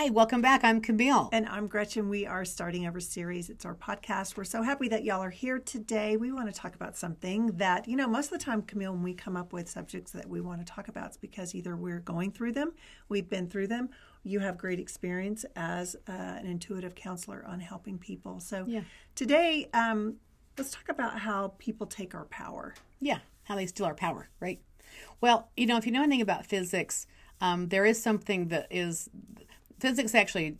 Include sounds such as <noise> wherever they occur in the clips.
Hi, welcome back. I'm Camille. And I'm Gretchen. We are starting our series. It's our podcast. We're so happy that y'all are here today. We want to talk about something that, you know, most of the time, Camille, when we come up with subjects that we want to talk about, it's because either we're going through them, we've been through them, you have great experience as uh, an intuitive counselor on helping people. So Yeah. today, um, let's talk about how people take our power. Yeah, how they steal our power, right? Well, you know, if you know anything about physics, um, there is something that is physics actually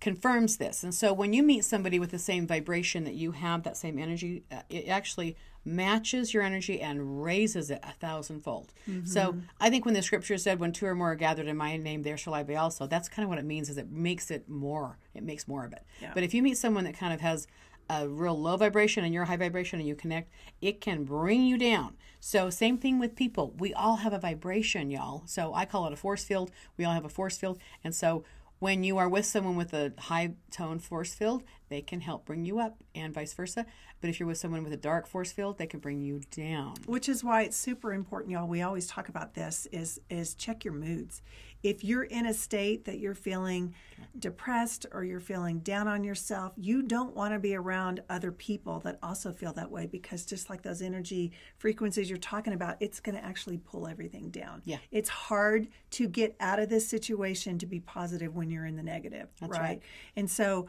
confirms this. And so when you meet somebody with the same vibration that you have, that same energy, uh, it actually matches your energy and raises it a thousandfold. So I think when the scripture said, when two or more are gathered in my name, there shall I be also, that's kind of what it means is it makes it more, it makes more of it. Yeah. But if you meet someone that kind of has a real low vibration and you're high vibration and you connect, it can bring you down. So same thing with people. We all have a vibration, y'all. So I call it a force field. We all have a force field. And so when you are with someone with a high tone force field, they can help bring you up and vice versa. But if you're with someone with a dark force field, they can bring you down. which is why it's super important y'all we always talk about this is is check your moods if you're in a state that you're feeling depressed or you're feeling down on yourself you don't want to be around other people that also feel that way because just like those energy frequencies you're talking about it's going to actually pull everything down Yeah. it's hard to get out of this situation to be positive when you're in the negative That's right. and so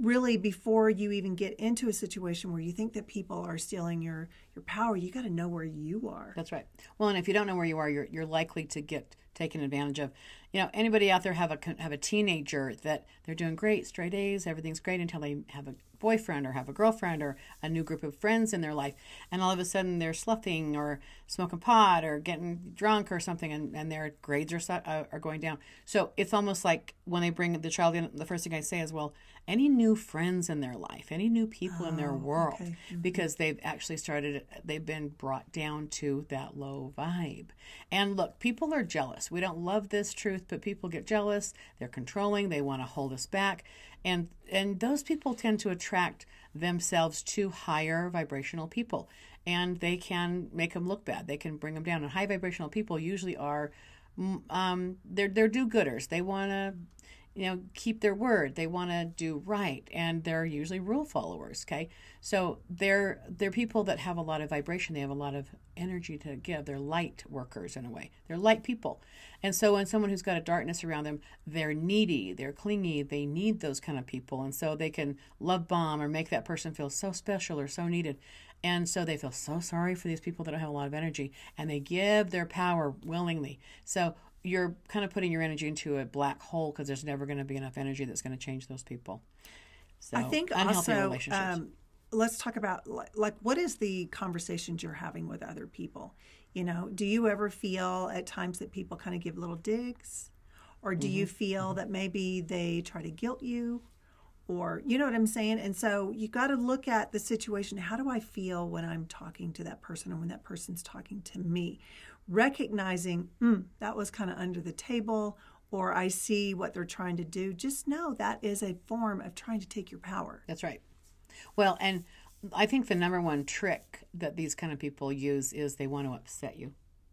really before you even get into a situation where you think that people are stealing your your power you got to know where you are That's right. Well, and if you don't know where you are, you're you're likely to get taken advantage of. You know, anybody out there have a have a teenager that they're doing great, straight A's, everything's great until they have a boyfriend or have a girlfriend or a new group of friends in their life, and all of a sudden they're sloughing or smoking pot or getting drunk or something, and, and their grades are uh, are going down. So it's almost like when they bring the child in, the first thing I say is, well, any new friends in their life, any new people in their world, okay. because they've actually started they've been brought down to that low vibe. And look people are jealous. We don't love this truth but people get jealous. They're controlling. They want to hold us back and and those people tend to attract themselves to higher vibrational people and they can make them look bad. They can bring them down and high vibrational people usually are mm, um, they're they're do-gooders. They want to you know keep their word. They want to do right and they're usually rule followers okay? So they're they're people that have a lot of vibration. They have a lot of energy to give. They're light workers in a way. They're light people. And so when someone who's got a darkness around them they're needy they're clingy they need those kind of people and so they can love bomb or make that person feel so special or so needed. And so they feel so sorry for these people that don't have a lot of energy and they give their power willingly. So you're kind of putting your energy into a black hole because there's never going to be enough energy that's going to change those people. So i think also um, let's talk about like, like what is the conversations you're having with other people? You know do you ever feel at times that people kind of give little digs? Or do Mm-hmm. you feel that maybe they try to guilt you? Or you know what i'm saying? And so you got to look at the situation. How do i feel when i'm talking to that person or when that person's talking to me recognizing mm, that was kind of under the table or i see what they're trying to do just know that is a form of trying to take your power That's right. Well, and I think the number one trick that these kind of people use is they want to upset you.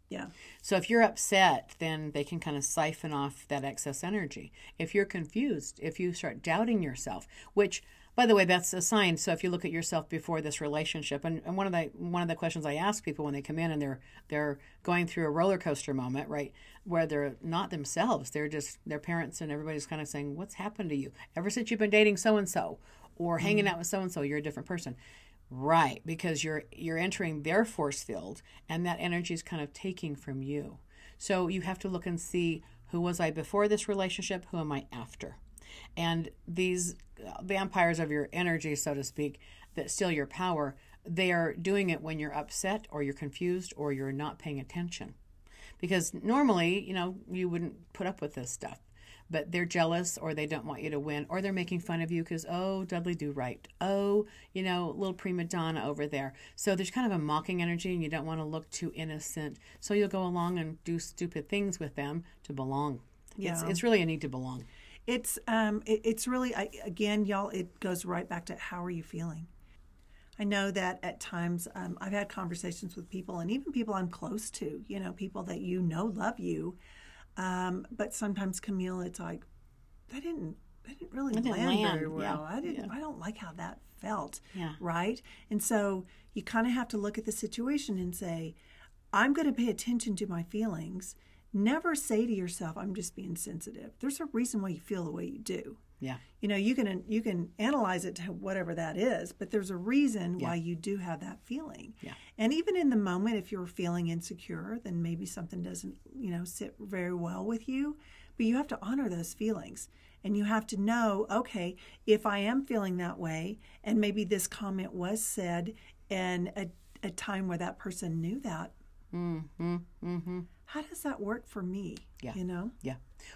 yeah So if you're upset, then they can kind of siphon off that excess energy. If you're confused, if you start doubting yourself, which by the way, that's a sign. So if you look at yourself before this relationship, and, and one of the one of the questions I ask people when they come in and they're they're going through a roller coaster moment, right, where they're not themselves, they're just their parents and everybody's kind of saying, "What's happened to you ever since you've been dating so and so, or hanging mm-hmm. out with so and so? You're a different person." Right, because you're you're entering their force field and that energy is kind of taking from you. So you have to look and see who was I before this relationship, who am I after? And these vampires of your energy, so to speak, that steal your power, they are doing it when you're upset or you're confused or you're not paying attention. Because normally, you know, you wouldn't put up with this stuff. But they're jealous or they don't want you to win or they're making fun of you because oh dudley do right. Oh you know little prima donna over there. So there's kind of a mocking energy and you don't want to look too innocent. So you'll go along and do stupid things with them to belong. It's, Yeah. it's really a need to belong It's um it, it's really I, again y'all it goes right back to how are you feeling. I know that at times um, I've had conversations with people and even people I'm close to, you know, people that you know love you. Um, but sometimes Camille, it's like, that didn't that didn't really didn't land, land, very well. yeah, I didn't yeah. I don't like how that felt. Yeah. Right? And so you kind of have to look at the situation and say, I'm going to pay attention to my feelings. Never say to yourself, I'm just being sensitive. There's a reason why you feel the way you do. Yeah. You know, you can you can analyze it to whatever that is, but there's a reason why you do have that feeling. Yeah. And even in the moment, if you're feeling insecure, then maybe something doesn't, you know, sit very well with you. But you have to honor those feelings. And you have to know, okay, if I am feeling that way, and maybe this comment was said in a, a time where that person knew that, Mm-hmm. Mm-hmm. How does that work for me? Yeah. You know? Yeah.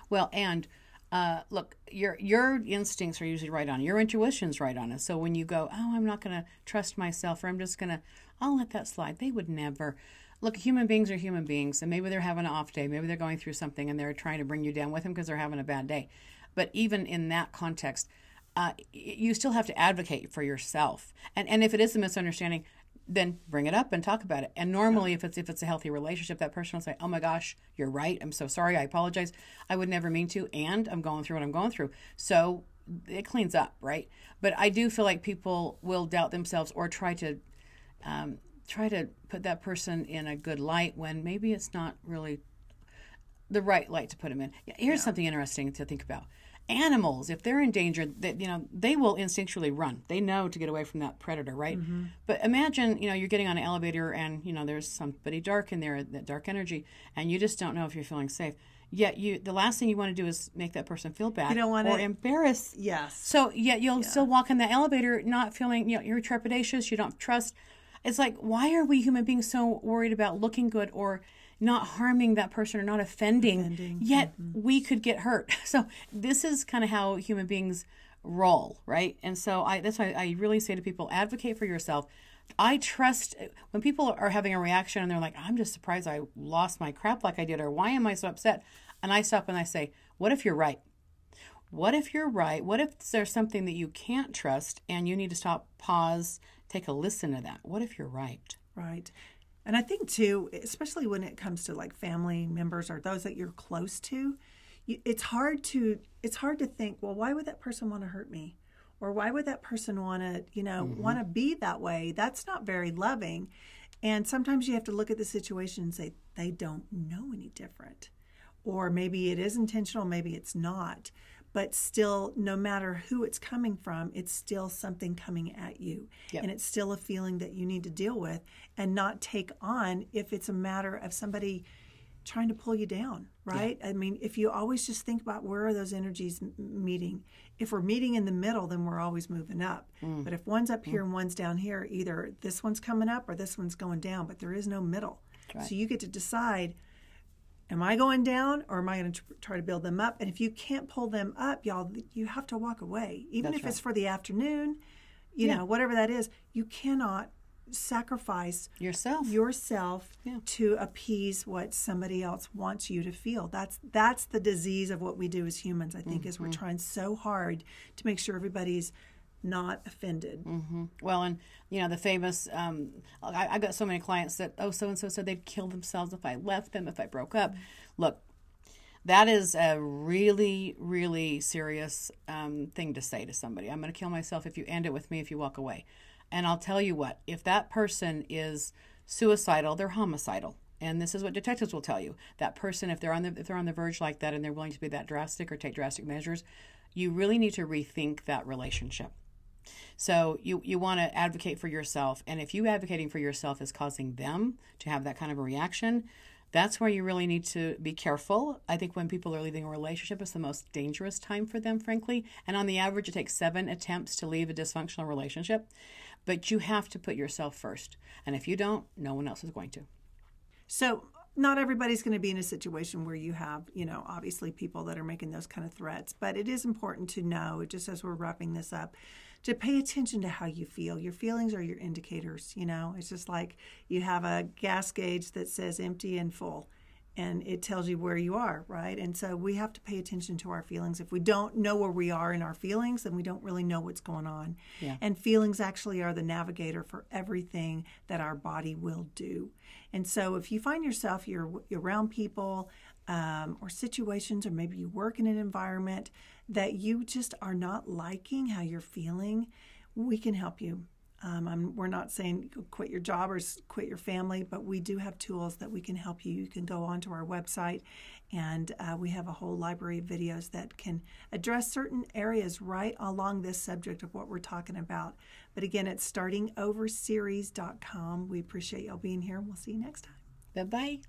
Well, and uh, look, your your instincts are usually right on. Your intuition's right on it. So when you go, oh, I'm not going to trust myself, or I'm just going to, I'll let that slide. They would never. Look, human beings are human beings, and maybe they're having an off day. Maybe they're going through something, and they're trying to bring you down with them because they're having a bad day. But even in that context, uh, you still have to advocate for yourself. And and if it is a misunderstanding, then bring it up and talk about it. And normally, if it's if it's a healthy relationship, that person will say, "Oh my gosh, you're right. I'm so sorry. I apologize. I would never mean to, and I'm going through what I'm going through." So it cleans up, right? But I do feel like people will doubt themselves or try to um, try to put that person in a good light when maybe it's not really the right light to put them in. Yeah, Here's something interesting to think about. Animals, if they're in danger, they, you know, they will instinctually run. They know to get away from that predator, right? Mm-hmm. But imagine, you know, you're getting on an elevator and, you know, there's somebody dark in there, that dark energy, and you just don't know if you're feeling safe. Yet you, the last thing you want to do is make that person feel bad You don't wanna- or embarrass Yes. so yet you'll still walk in the elevator not feeling you know you're trepidatious, you don't trust. It's like why are we human beings so worried about looking good or not harming that person or not offending? Yet mm-hmm. we could get hurt. <laughs> So this is kind of how human beings roll, right? And so I that's why I really say to people advocate for yourself. I trust when people are having a reaction and they're like, I'm just surprised I lost my crap like I did, or why am I so upset? And I stop and I say, What if you're right? What if you're right? What if there's something that you can't trust and you need to stop, pause, take a listen to that? What if you're right? Right. And I think too, especially when it comes to like family members or those that you're close to, you, it's hard to it's hard to think, well, why would that person want to hurt me? Or why would that person want to, you know, mm-hmm. want to be that way? That's not very loving. And sometimes you have to look at the situation and say they don't know any different. Or maybe it is intentional, maybe it's not. But still, no matter who it's coming from, it's still something coming at you. Yep. And it's still a feeling that you need to deal with and not take on if it's a matter of somebody trying to pull you down, right? I mean, if you always just think about where are those energies m- meeting, if we're meeting in the middle, then we're always moving up. Mm. But if one's up here mm. and one's down here, either this one's coming up or this one's going down, but there is no middle. So you get to decide am I going down or am I going to try to build them up? And if you can't pull them up, y'all, you have to walk away. Even That's if it's for the afternoon, you know, whatever that is, you cannot sacrifice Yourself. yourself Yeah. to appease what somebody else wants you to feel. That's that's the disease of what we do as humans. I think is Mm-hmm. we're trying so hard to make sure everybody's not offended. Well, and you know the famous. Um, I, I got so many clients that oh, so and so said they'd kill themselves if I left them, if I broke up. Look, that is a really, really serious um, thing to say to somebody. I'm going to kill myself if you end it with me if you walk away. And I'll tell you what, if that person is suicidal, they're homicidal. And this is what detectives will tell you. That person, if they're on the if they're on the verge like that and they're willing to be that drastic or take drastic measures, you really need to rethink that relationship. So you you want to advocate for yourself, and if you advocating for yourself is causing them to have that kind of a reaction, that's where you really need to be careful. I think when people are leaving a relationship, it's the most dangerous time for them, frankly. And on the average, it takes seven attempts to leave a dysfunctional relationship. But you have to put yourself first, and if you don't, no one else is going to. So not everybody's going to be in a situation where you have, you know, obviously people that are making those kind of threats, but it is important to know, just as we're wrapping this up, to pay attention to how you feel. Your feelings are your indicators, you know. It's just like you have a gas gauge that says empty and full and it tells you where you are, right? And so we have to pay attention to our feelings. If we don't know where we are in our feelings, then we don't really know what's going on. Yeah. And feelings actually are the navigator for everything that our body will do. And so if you find yourself you're, you're around people um, or situations, or maybe you work in an environment that you just are not liking how you're feeling, we can help you. Um, we're not saying quit your job or quit your family, but we do have tools that we can help you. You can go onto our website, and uh, we have a whole library of videos that can address certain areas right along this subject of what we're talking about. But again, it's startingoverseries.com. We appreciate y'all being here, and we'll see you next time. Bye bye.